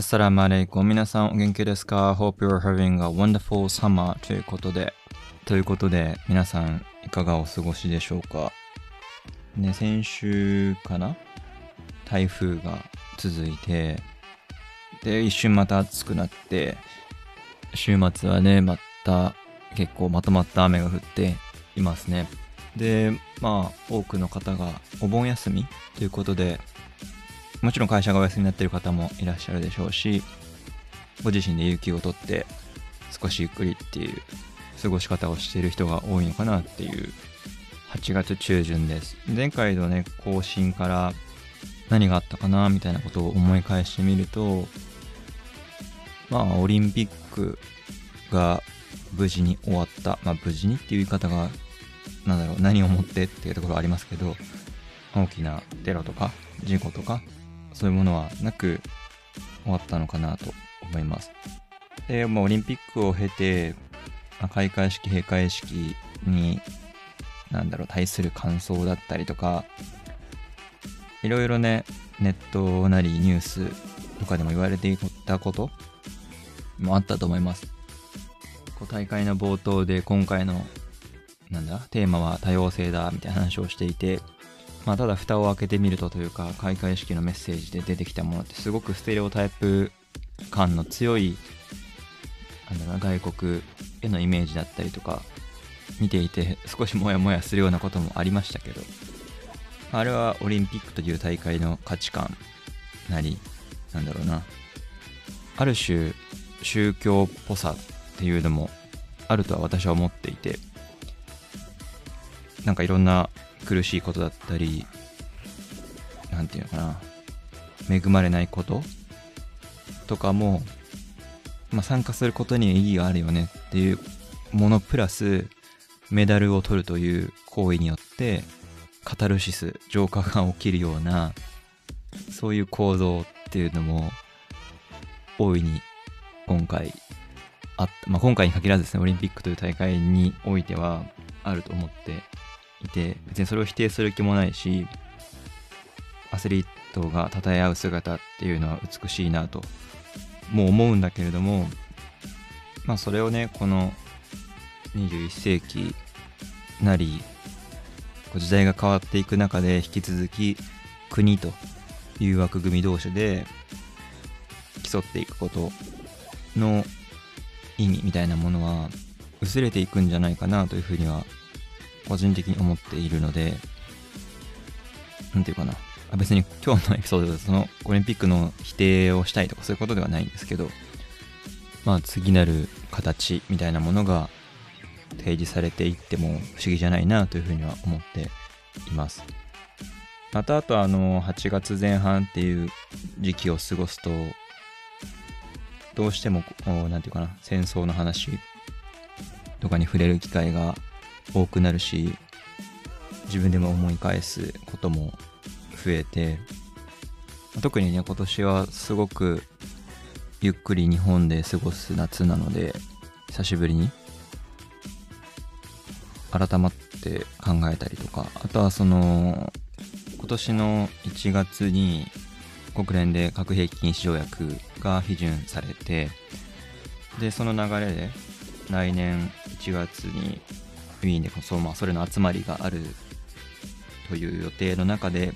アサラムアレイコ。皆さんお元気ですか ?Hope you're having a wonderful summer ということで、ということで、皆さんいかがお過ごしでしょうか?ね、先週かな?台風が続いて、で、一瞬また暑くなって、週末はね、また結構まとまった雨が降っていますね。で、まあ、多くの方がお盆休みということで、もちろん会社がお休みになってる方もいらっしゃるでしょうし、ご自身で有給を取って少しゆっくりっていう過ごし方をしている人が多いのかなっていう8月中旬です。前回のね、更新から何があったかなみたいなことを思い返してみると、まあ、オリンピックが無事に終わった。まあ、無事にっていう言い方が、なんだろう、何をもってっていうところありますけど、大きなテロとか事故とかそういうものはなく終わったのかなと思います。で、まあ、オリンピックを経て、まあ、開会式、閉会式に、なんだろう、対する感想だったりとか、いろいろね、ネットなりニュースとかでも言われていたこともあったと思います。こう大会の冒頭で今回の、なんだ、テーマは多様性だみたいな話をしていて、まあ、ただ蓋を開けてみるとというか開会式のメッセージで出てきたものってすごくステレオタイプ感の強いなんだろうな外国へのイメージだったりとか見ていて少しモヤモヤするようなこともありましたけどあれはオリンピックという大会の価値観なりなんだろうなある種宗教っぽさっていうのもあるとは私は思っていてなんかいろんな苦しいことだったり、なんていうのかな、恵まれないこととかも、まあ、参加することに意義があるよねっていうものプラス、メダルを取るという行為によって、カタルシス、浄化が起きるような、そういう構造っていうのも、大いに今回あった、まあ、今回に限らずですね、オリンピックという大会においてはあると思っていて別にそれを否定する気もないしアスリートが称え合う姿っていうのは美しいなともう思うんだけれどもまあそれをねこの21世紀なり時代が変わっていく中で引き続き国という枠組み同士で競っていくことの意味みたいなものは薄れていくんじゃないかなというふうには個人的に思っているので、なんていうかな。あ別に今日のエピソードでそのオリンピックの否定をしたいとかそういうことではないんですけど、まあ次なる形みたいなものが提示されていっても不思議じゃないなというふうには思っています。またあとあの8月前半っていう時期を過ごすとどうしても何て言うかな戦争の話とかに触れる機会が多くなるし自分でも思い返すことも増えて特にね今年はすごくゆっくり日本で過ごす夏なので久しぶりに改まって考えたりとかあとはその今年の1月に国連で核兵器禁止条約が批准されてでその流れで来年1月にウィーンでこそ、まあ、それの集まりがあるという予定の中で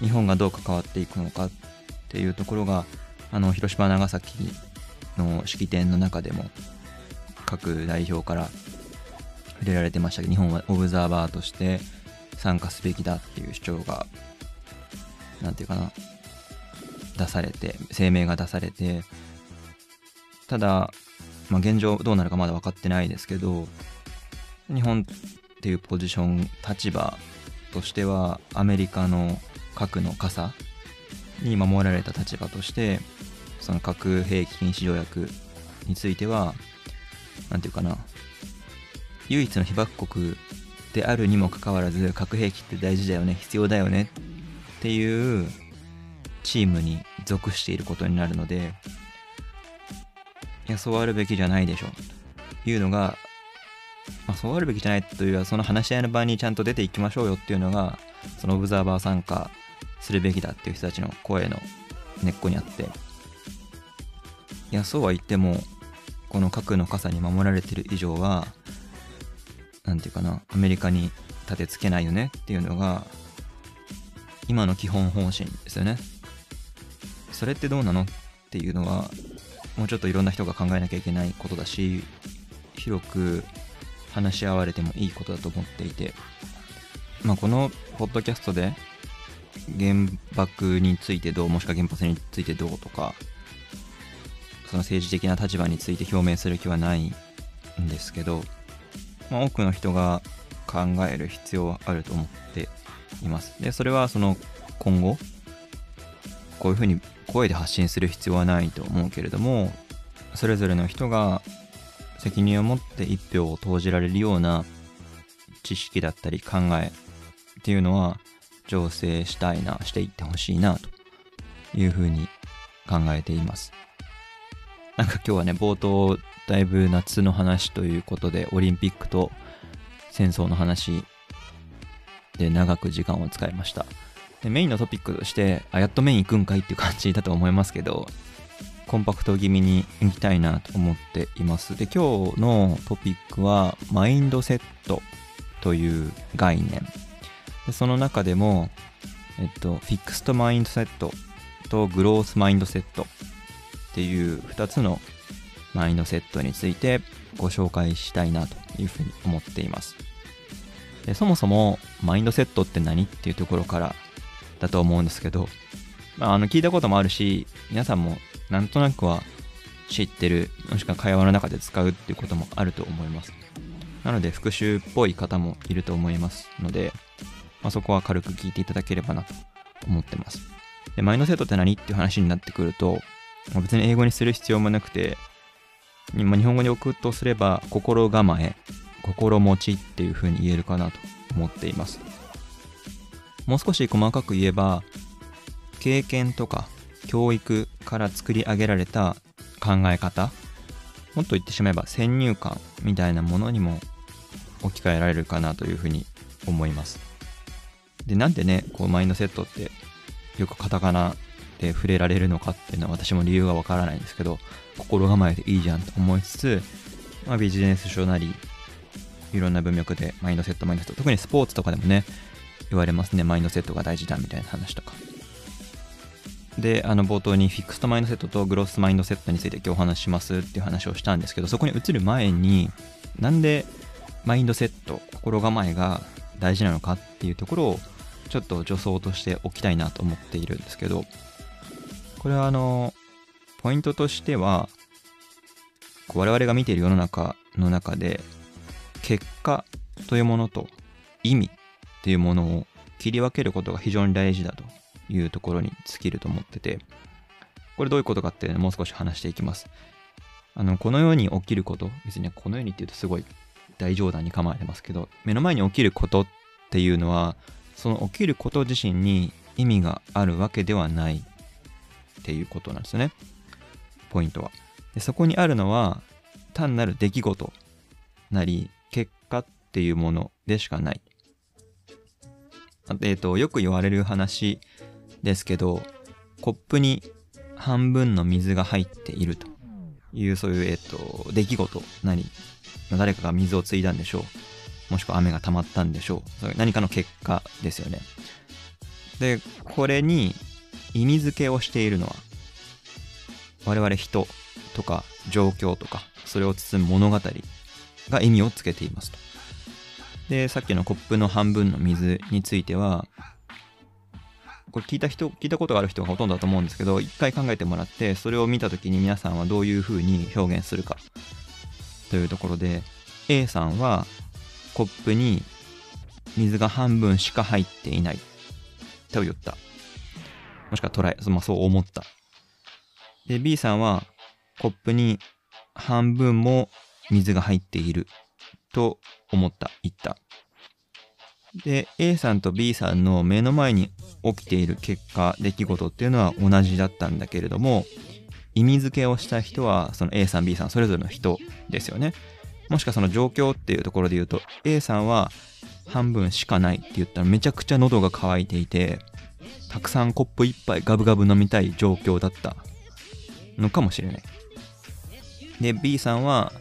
日本がどう関わっていくのかっていうところがあの広島長崎の式典の中でも各代表から触れられてました。けど日本はオブザーバーとして参加すべきだっていう主張が何て言うかな出されて声明が出されてただ、まあ、現状どうなるかまだ分かってないですけど日本っていうポジション立場としてはアメリカの核の傘に守られた立場としてその核兵器禁止条約については何て言うかな唯一の被爆国であるにもかかわらず核兵器って大事だよね必要だよねっていうチームに属していることになるのでいやそうあるべきじゃないでしょというのがまあ、そうあるべきじゃないというかその話し合いの場にちゃんと出ていきましょうよっていうのがそのオブザーバー参加するべきだっていう人たちの声の根っこにあって。いやそうは言ってもこの核の傘に守られてる以上は何て言うかなアメリカに立てつけないよねっていうのが今の基本方針ですよね。それってどうなのっていうのはもうちょっといろんな人が考えなきゃいけないことだし広く話し合われてもいいことだと思っていて、まあ、このポッドキャストで原爆についてどうもしくは原発についてどうとかその政治的な立場について表明する気はないんですけど、まあ、多くの人が考える必要はあると思っています。で、それはその今後、こういうふうに声で発信する必要はないと思うけれども、それぞれの人が責任を持って一票を投じられるような知識だったり考えっていうのは醸成したいな、していってほしいなというふうに考えています。なんか今日はね、冒頭、だいぶ夏の話ということで、オリンピックと戦争の話で長く時間を使いました。でメインのトピックとして、あ、やっとメイン行くんかいっていう感じだと思いますけど、コンパクト気味に行きたいなと思っています。で、今日のトピックは、マインドセットという概念。でその中でも、えっと、フィックストマインドセットとグロースマインドセットっていう2つのマインドセットについてご紹介したいなというふうに思っています。でそもそもマインドセットって何っていうところからだと思うんですけど、まあ、あの聞いたこともあるし皆さんもなんとなくは知ってるもしくは会話の中で使うっていうこともあると思いますなので復習っぽい方もいると思いますので、まあ、そこは軽く聞いていただければなと思ってますでマインドセットって何っていう話になってくるとまあ別に英語にする必要もなくて、まあ日本語に置くとすれば、心構え、心持ちっていう風に言えるかなと思っています。もう少し細かく言えば、経験とか教育から作り上げられた考え方、もっと言ってしまえば先入観みたいなものにも置き換えられるかなというふうに思います。で、なんでね、こうマインドセットってよくカタカナで触れられるのかっていうのは私も理由がわからないんですけど、心構えでいいじゃんと思いつつ、まあ、ビジネス書なり、いろんな文脈でマインドセット、マインドセット、特にスポーツとかでもね、言われますね、マインドセットが大事だみたいな話とか。で、あの冒頭にフィックストマインドセットとグロスマインドセットについて今日お話ししますっていう話をしたんですけど、そこに移る前に、なんでマインドセット、心構えが大事なのかっていうところをちょっと助走としておきたいなと思っているんですけど、これはあの、ポイントとしては、我々が見ている世の中の中で、結果というものと意味っていうものを切り分けることが非常に大事だというところに尽きると思ってて、これどういうことかってもう少し話していきます。あの、このように起きること、別にこのようにって言うとすごい大冗談に構えてますけど、目の前に起きることっていうのは、その起きること自身に意味があるわけではないっていうことなんですよね。ポイントは。でそこにあるのは単なる出来事なり結果っていうものでしかない。えっ、ー、と、よく言われる話ですけど、コップに半分の水が入っているという、そういう、えっ、と、出来事なり、誰かが水を継いだんでしょう。もしくは雨が溜まったんでしょう。何かの結果ですよね。で、これに意味付けをしているのは我々人とか状況とかそれを包む物語が意味をつけていますと。で、さっきのコップの半分の水については、これ聞いた人、聞いたことがある人がほとんどだと思うんですけど、一回考えてもらって、それを見た時に皆さんはどういう風に表現するかというところで、A さんはコップに水が半分しか入っていないと言った。もしくは捉え、まあ、そう思った。で、B さんはコップに半分も水が入っていると思った、言った。で、A さんと B さんの目の前に起きている結果、出来事っていうのは同じだったんだけれども、意味付けをした人は、その A さん、B さん、それぞれの人ですよね。もしくはその状況っていうところで言うと、A さんは半分しかないって言ったらめちゃくちゃ喉が渇いていて、たくさんコップ一杯ガブガブ飲みたい状況だったのかもしれない。で、B さんは、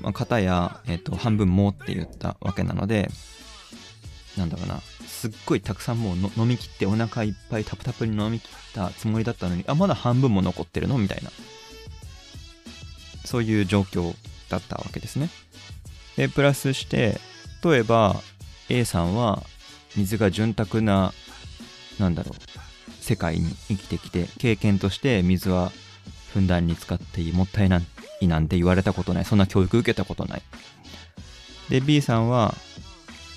まあ、片や、えっ、と、半分もって言ったわけなので、なんだろうな、すっごいたくさんもう飲み切ってお腹いっぱいタプタプに飲み切ったつもりだったのに、あ、まだ半分も残ってるの？みたいな。そういう状況だったわけですね。で、プラスして、例えば A さんは水が潤沢な、なんだろう、世界に生きてきて、経験として水はふんだんに使っていい、もったいないなんて言われたことない、そんな教育受けたことない。で、B さんは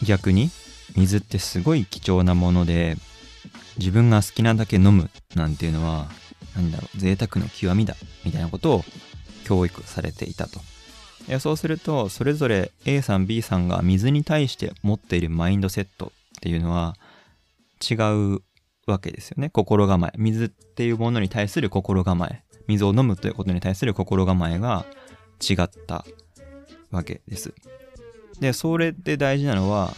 逆に、水ってすごい貴重なもので、自分が好きなだけ飲むなんていうのは、なんだろう、贅沢の極みだ、みたいなことを教育されていたと。いやそうすると、それぞれ A さん、B さんが水に対して持っているマインドセットっていうのは違うわけですよね。心構え。水っていうものに対する心構え。水を飲むということに対する心構えが違ったわけです。で、それで大事なのは、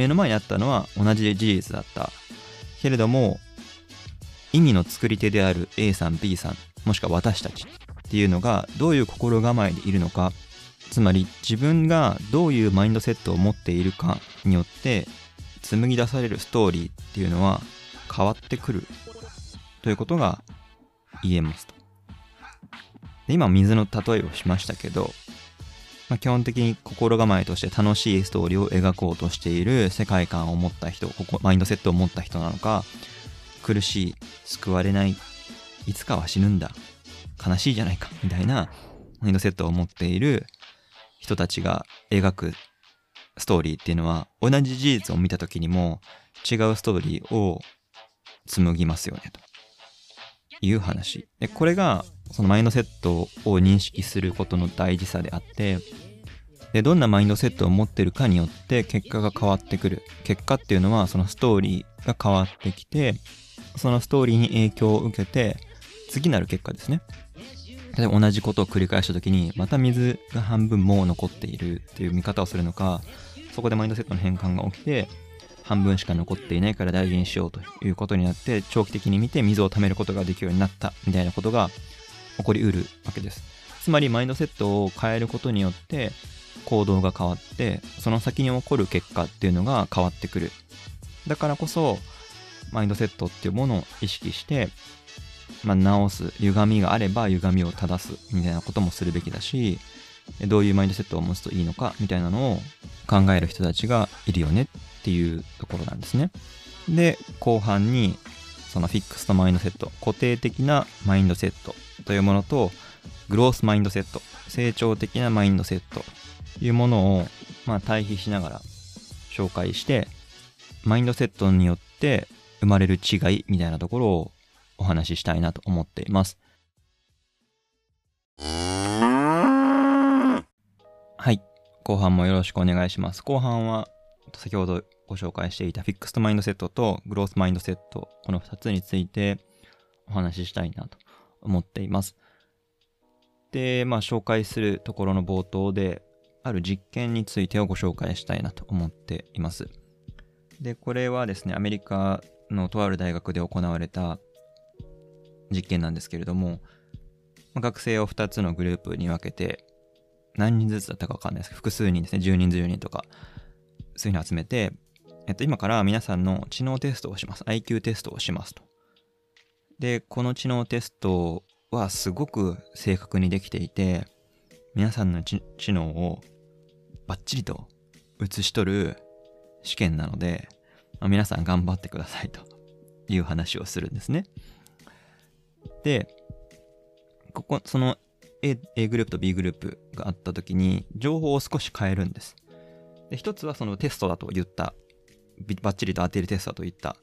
目の前にあったのは同じ事実だった。けれども、意味の作り手である A さん、B さん、もしくは私たちっていうのがどういう心構えでいるのか、つまり自分がどういうマインドセットを持っているかによって紡ぎ出されるストーリーっていうのは変わってくるということが言えますと。で今水の例えをしましたけど、まあ、基本的に心構えとして楽しいストーリーを描こうとしている世界観を持った人、ここマインドセットを持った人なのか、苦しい、救われない、いつかは死ぬんだ、悲しいじゃないか、みたいなマインドセットを持っている人たちが描くストーリーっていうのは、同じ事実を見た時にも違うストーリーを紡ぎますよね、という話。で、これが、そのマインドセットを認識することの大事さであって、で、どんなマインドセットを持ってるかによって結果が変わってくる。結果っていうのはそのストーリーが変わってきて、そのストーリーに影響を受けて、次なる結果ですね。例えば同じことを繰り返した時に、また水が半分もう残っているっていう見方をするのか、そこでマインドセットの変換が起きて、半分しか残っていないから大事にしようということになって、長期的に見て水を貯めることができるようになったみたいなことが起こりうるわけです。つまりマインドセットを変えることによって行動が変わってその先に起こる結果っていうのが変わってくる。だからこそマインドセットっていうものを意識して、まあ、直す歪みがあれば歪みを正すみたいなこともするべきだしどういうマインドセットを持つといいのかみたいなのを考える人たちがいるよねっていうところなんですね。で後半にそのフィックスとマインドセット固定的なマインドセットというものとグロースマインドセット成長的なマインドセットというものをまあ対比しながら紹介してマインドセットによって生まれる違いみたいなところをお話ししたいなと思っています。はい。後半もよろしくお願いします。後半は先ほどご紹介していたフィックストマインドセットとグロースマインドセットこの2つについてお話ししたいなと思っています。で、まあ紹介するところの冒頭である実験についてをご紹介したいなと思っています。で、これはですね、アメリカのとある大学で行われた実験なんですけれども、学生を2つのグループに分けて、何人ずつだったか分かんないですけど、複数人ですね、10人、10人とか、そういうの集めて、えっと、今から皆さんの知能テストをします。IQ テストをしますと。で、この知能テストはすごく正確にできていて、皆さんの知能をバッチリと写し取る試験なので、まあ、皆さん頑張ってくださいという話をするんですね。で、ここ、その A, A グループと B グループがあった時に情報を少し変えるんです。で、一つはそのテストだと言った。バッチリと当てるテストだと言った。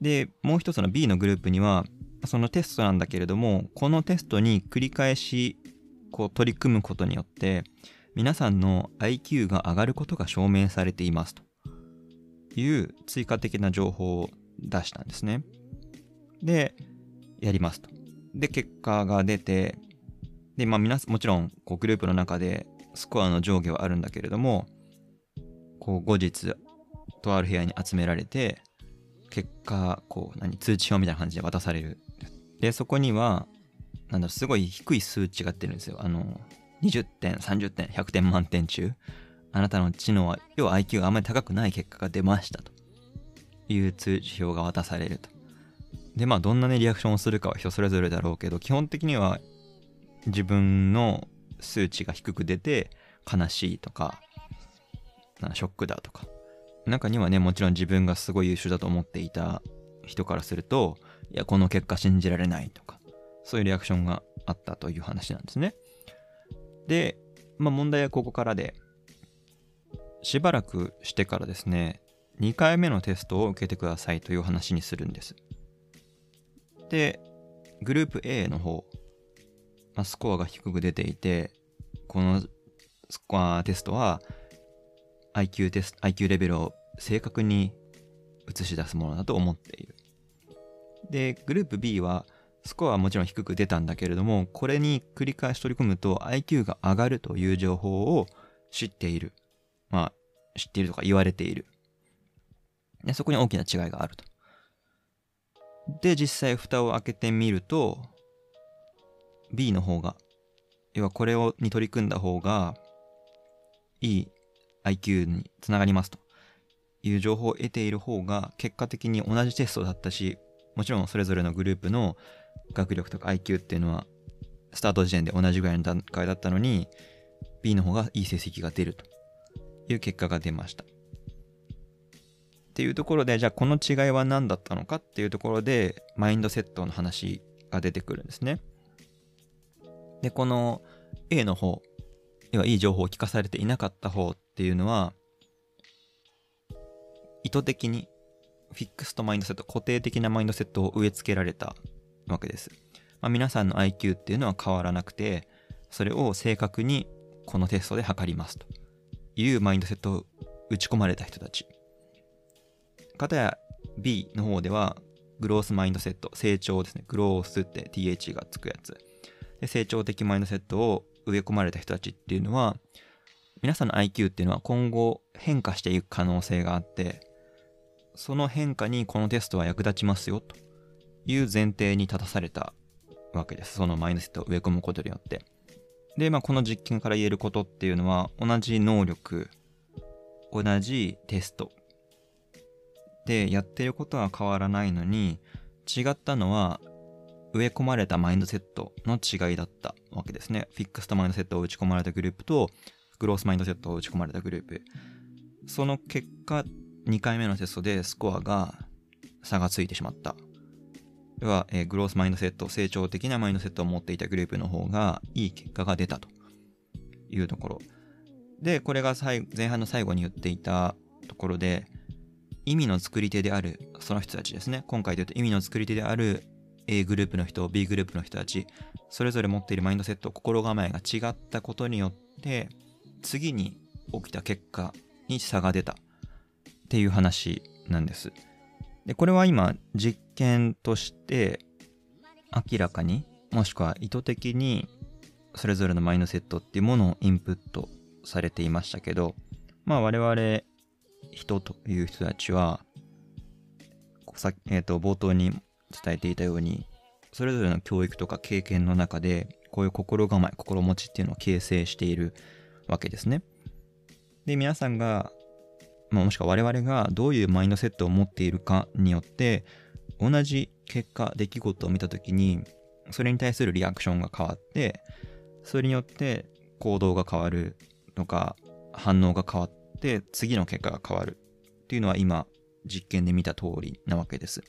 で、もう一つの B のグループには、そのテストなんだけれども、このテストに繰り返しこう取り組むことによって、皆さんの IQ が上がることが証明されていますという追加的な情報を出したんですね。で、やりますと。で、結果が出て、で、まあ皆もちろんこうグループの中でスコアの上下はあるんだけれども、こう後日、とある部屋に集められて、結果、こう、何、通知表みたいな感じで渡される。で、そこには、なんだろ、すごい低い数値が出るんですよ。あの、20点、30点、100点満点中、あなたの知能は、要は IQ があまり高くない結果が出ましたという通知表が渡されると。で、まあ、どんなね、リアクションをするかは人それぞれだろうけど、基本的には自分の数値が低く出て悲しいとか、ショックだとか。中にはね、もちろん自分がすごい優秀だと思っていた人からすると、いや、この結果信じられないとか、そういうリアクションがあったという話なんですね。で、まあ問題はここからで、しばらくしてからですね、2回目のテストを受けてくださいという話にするんです。で、グループ A の方、まあ、スコアが低く出ていて、このスコアテストは IQ テスト、IQ レベルを正確に映し出すものだと思っている。で、グループ B はスコアはもちろん低く出たんだけれども、これに繰り返し取り組むと IQ が上がるという情報を知っている。まあ、知っているとか言われている。でそこに大きな違いがあると。で、実際蓋を開けてみると、B の方が、要はこれをに取り組んだ方が、いい IQ につながりますという情報を得ている方が、結果的に同じテストだったし、もちろんそれぞれのグループの学力とか IQ っていうのは、スタート時点で同じぐらいの段階だったのに、B の方がいい成績が出るという結果が出ました。っていうところで、じゃあこの違いは何だったのかっていうところで、マインドセットの話が出てくるんですね。で、この A の方、要はいい情報を聞かされていなかった方っっていうのは、意図的にフィックスとマインドセット、固定的なマインドセットを植え付けられたわけです。まあ、皆さんの IQ っていうのは変わらなくて、それを正確にこのテストで測りますというマインドセットを打ち込まれた人たち。かたや B の方では、グロースマインドセット、成長ですね。グロースって TH がつくやつ。で成長的マインドセットを植え込まれた人たちっていうのは、皆さんの IQ っていうのは今後変化していく可能性があって、その変化にこのテストは役立ちますよという前提に立たされたわけです。そのマインドセットを植え込むことによって。で、まあ、この実験から言えることっていうのは、同じ能力、同じテストでやってることは変わらないのに違ったのは植え込まれたマインドセットの違いだったわけですね。フィックスとマインドセットを打ち込まれたグループとグロースマインドセットを打ち込まれたグループ。その結果、2回目のテストでスコアが差がついてしまった。では、えー、グロースマインドセット、成長的なマインドセットを持っていたグループの方がいい結果が出たというところ。で、これが前半の最後に言っていたところで、意味の作り手であるその人たちですね。今回で言うと意味の作り手である A グループの人、B グループの人たち、それぞれ持っているマインドセット、心構えが違ったことによって、次に起きた結果に差が出たっていう話なんです。で、これは今実験として明らかにもしくは意図的にそれぞれのマインドセットっていうものをインプットされていましたけど、まあ我々人という人たちは、さえー、と冒頭に伝えていたように、それぞれの教育とか経験の中で、こういう心構え、心持ちっていうのを形成しているわけですね。で、皆さんが、まあ、もしくは我々がどういうマインドセットを持っているかによって、同じ結果、出来事を見たときに、それに対するリアクションが変わって、それによって行動が変わるとか、反応が変わって、次の結果が変わるっていうのは今、実験で見た通りなわけです。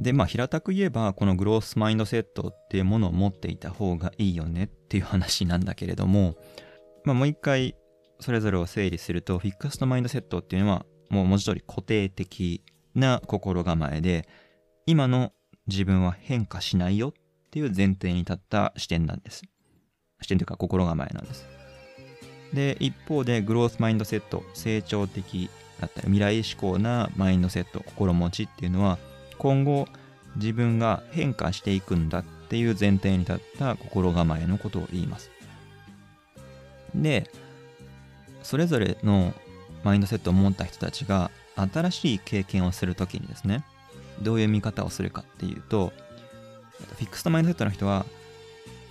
で、まあ、平たく言えば、このグロースマインドセットっていうものを持っていた方がいいよねっていう話なんだけれども、まあ、もう一回、それぞれを整理すると、フィックストマインドセットっていうのは、もう文字通り固定的な心構えで、今の自分は変化しないよっていう前提に立った視点なんです。視点というか心構えなんです。で、一方でグロースマインドセット、成長的だったり未来志向なマインドセット、心持ちっていうのは、今後自分が変化していくんだっていう前提に立った心構えのことを言います。で、それぞれのマインドセットを持った人たちが新しい経験をするときにですね、どういう見方をするかっていうと、フィックストマインドセットの人は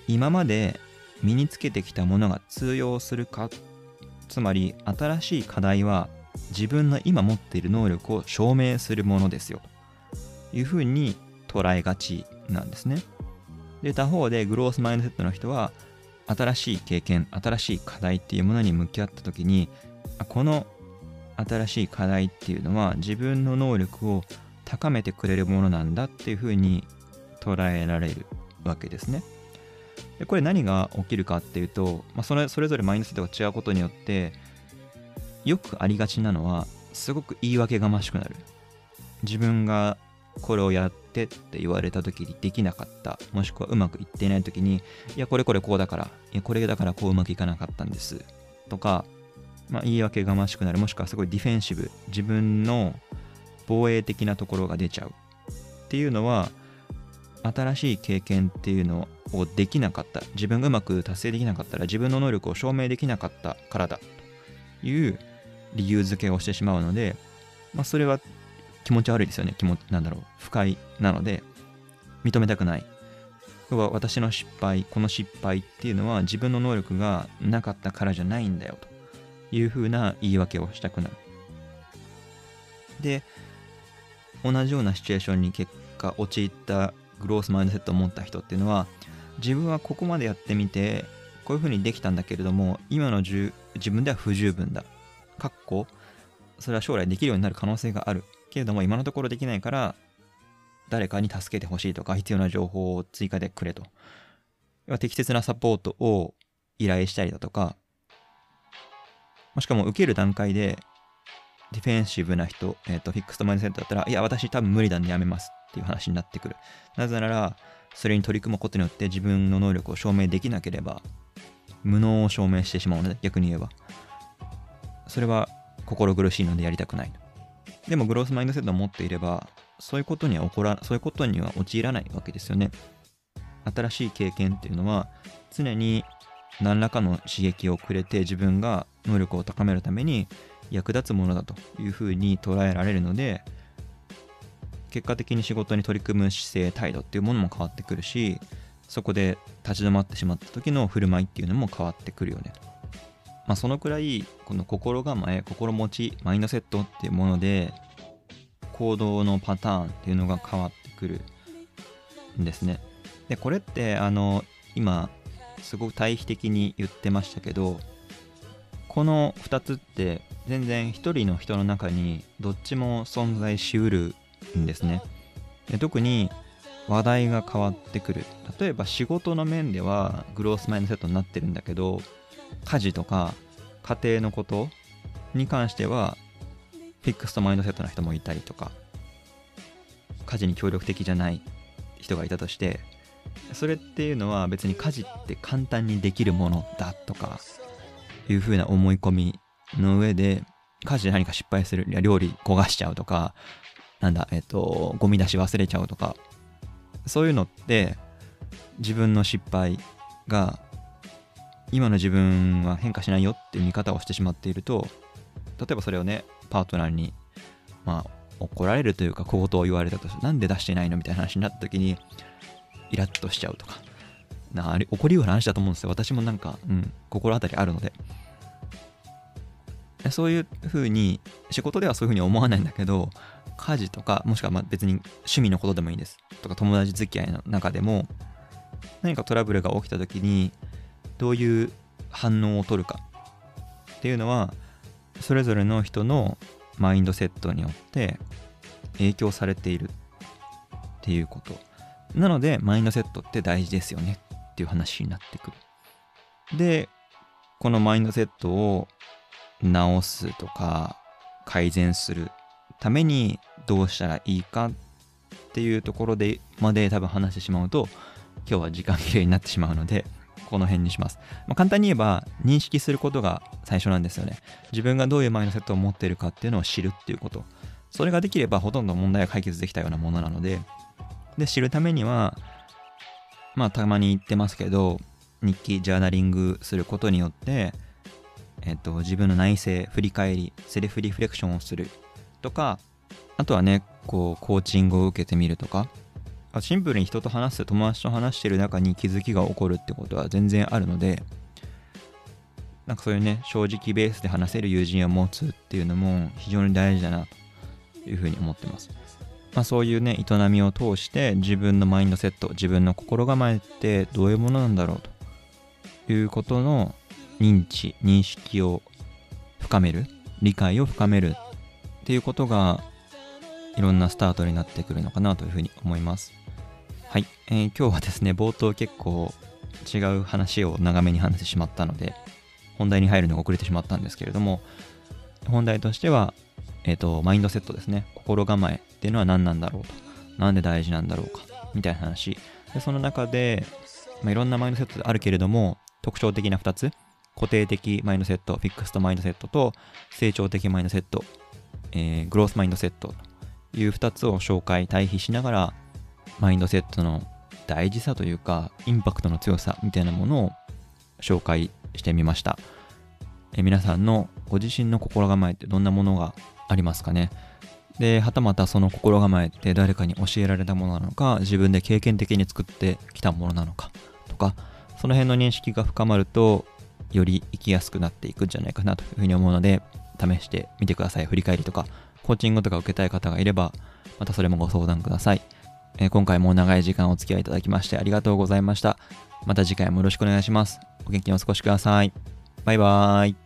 今まで身につけてきたものが通用するかつまり新しい課題は自分の今持っている能力を証明するものですよというふうに捉えがちなんですねで他方でグロースマインドセットの人は新しい経験新しい課題っていうものに向き合った時にこの新しい課題っていうのは自分の能力を高めてくれるものなんだっていうふうに捉えられるわけですね。でこれ何が起きるかっていうと、まあ、それそれぞれマインドセットが違うことによってよくありがちなのはすごく言い訳がましくなる。自分がこれをやってって言われた時にできなかった。もしくはうまくいっていない時にいやこれこれこうだからいやこれだからこううまくいかなかったんです。とか、まあ、言い訳がましくなる。もしくはすごいディフェンシブ。自分の防衛的なところが出ちゃう。っていうのは新しい経験っていうのをできなかった。自分がうまく達成できなかったら自分の能力を証明できなかったからだ。という理由付けをしてしまうので、まあ、それは気持ち悪いですよね。気持なんだろう。不快なので、認めたくない。要は私の失敗、この失敗っていうのは自分の能力がなかったからじゃないんだよというふうな言い訳をしたくなる。で、同じようなシチュエーションに結果陥ったグロースマインドセットを持った人っていうのは自分はここまでやってみてこういうふうにできたんだけれども今の自分では不十分だ。かっこそれは将来できるようになる可能性があるけれども今のところできないから誰かに助けてほしいとか必要な情報を追加でくれと。要は適切なサポートを依頼したりだとか、しかも受ける段階でディフェンシブな人、えっ、ー、と、フィックストマインドセットだったら、いや、私多分無理なんでやめますっていう話になってくる。なぜなら、それに取り組むことによって自分の能力を証明できなければ、無能を証明してしまうので、逆に言えば。それは心苦しいのでやりたくない。でもグロースマインドセットを持っていれば、そういうことには起こら、そういうことには陥らないわけですよね。新しい経験っていうのは、常に何らかの刺激をくれて自分が能力を高めるために役立つものだというふうに捉えられるので、結果的に仕事に取り組む姿勢、態度っていうものも変わってくるし、そこで立ち止まってしまった時の振る舞いっていうのも変わってくるよねと。まあ、そのくらいこの心構え心持ちマインドセットっていうもので行動のパターンっていうのが変わってくるんですね。でこれってあの今すごく対比的に言ってましたけどこの2つって全然1人の人の中にどっちも存在しうるんですね。で特に話題が変わってくる。例えば仕事の面ではグロースマインドセットになってるんだけど家事とか家庭のことに関してはフィックストマインドセットの人もいたりとか家事に協力的じゃない人がいたとしてそれっていうのは別に家事って簡単にできるものだとかいうふうな思い込みの上で家事で何か失敗するいや料理焦がしちゃうとかなんだえっとゴミ出し忘れちゃうとかそういうのって自分の失敗が今の自分は変化しないよっていう見方をしてしまっていると例えばそれをねパートナーにまあ怒られるというか小言を言われたとしてなんで出してないのみたいな話になった時にイラッとしちゃうとかなあれ怒りうな話だと思うんですよ。私もなんか、うん、心当たりあるので。そういうふうに仕事ではそういうふうに思わないんだけど家事とかもしくはま別に趣味のことでもいいです。とか友達付き合いの中でも何かトラブルが起きた時にどういう反応を取るか。っていうのはそれぞれの人のマインドセットによって影響されているっていうこと。なのでマインドセットって大事ですよね。っていう話になってくる。でこのマインドセットを直すとか改善するためにどうしたらいいかっていうところでまで多分話してしまうと今日は時間切れになってしまうのでこの辺にします。まあ、簡単に言えば、認識することが最初なんですよね。自分がどういうマインドセットを持っているかっていうのを知るっていうこと。それができればほとんど問題が解決できたようなものなので、で、知るためには、まあ、たまに言ってますけど、日記、ジャーナリングすることによって、えっと、自分の内省、振り返り、セルフリフレクションをするとか、あとはね、こう、コーチングを受けてみるとか、シンプルに人と話す友達と話してる中に気づきが起こるってことは全然あるのでなんかそういうね正直ベースで話せる友人を持つっていうのも非常に大事だなというふうに思ってます、まあ、そういうね営みを通して自分のマインドセット自分の心構えってどういうものなんだろうということの認知認識を深める理解を深めるっていうことがいろんなスタートになってくるのかなというふうに思います。はい、えー、今日はですね、冒頭結構違う話を長めに話してしまったので、本題に入るのが遅れてしまったんですけれども、本題としては、えっ、ー、と、マインドセットですね。心構えっていうのは何なんだろうと。なんで大事なんだろうか。みたいな話。で、その中で、まあ、いろんなマインドセットあるけれども、特徴的な2つ。固定的マインドセット、フィックストマインドセットと、成長的マインドセット、えー、グロースマインドセットという2つを紹介、対比しながらマインドセットの大事さというかインパクトの強さみたいなものを紹介してみました。え皆さんのご自身の心構えってどんなものがありますかね？ではたまたその心構えって誰かに教えられたものなのか自分で経験的に作ってきたものなのかとかその辺の認識が深まるとより生きやすくなっていくんじゃないかなというふうに思うので試してみてください。振り返りとかコーチングとか受けたい方がいればまたそれもご相談ください。えー、今回も長い時間お付き合いいただきましてありがとうございました。また次回もよろしくお願いします。お元気にお過ごしください。バイバーイ。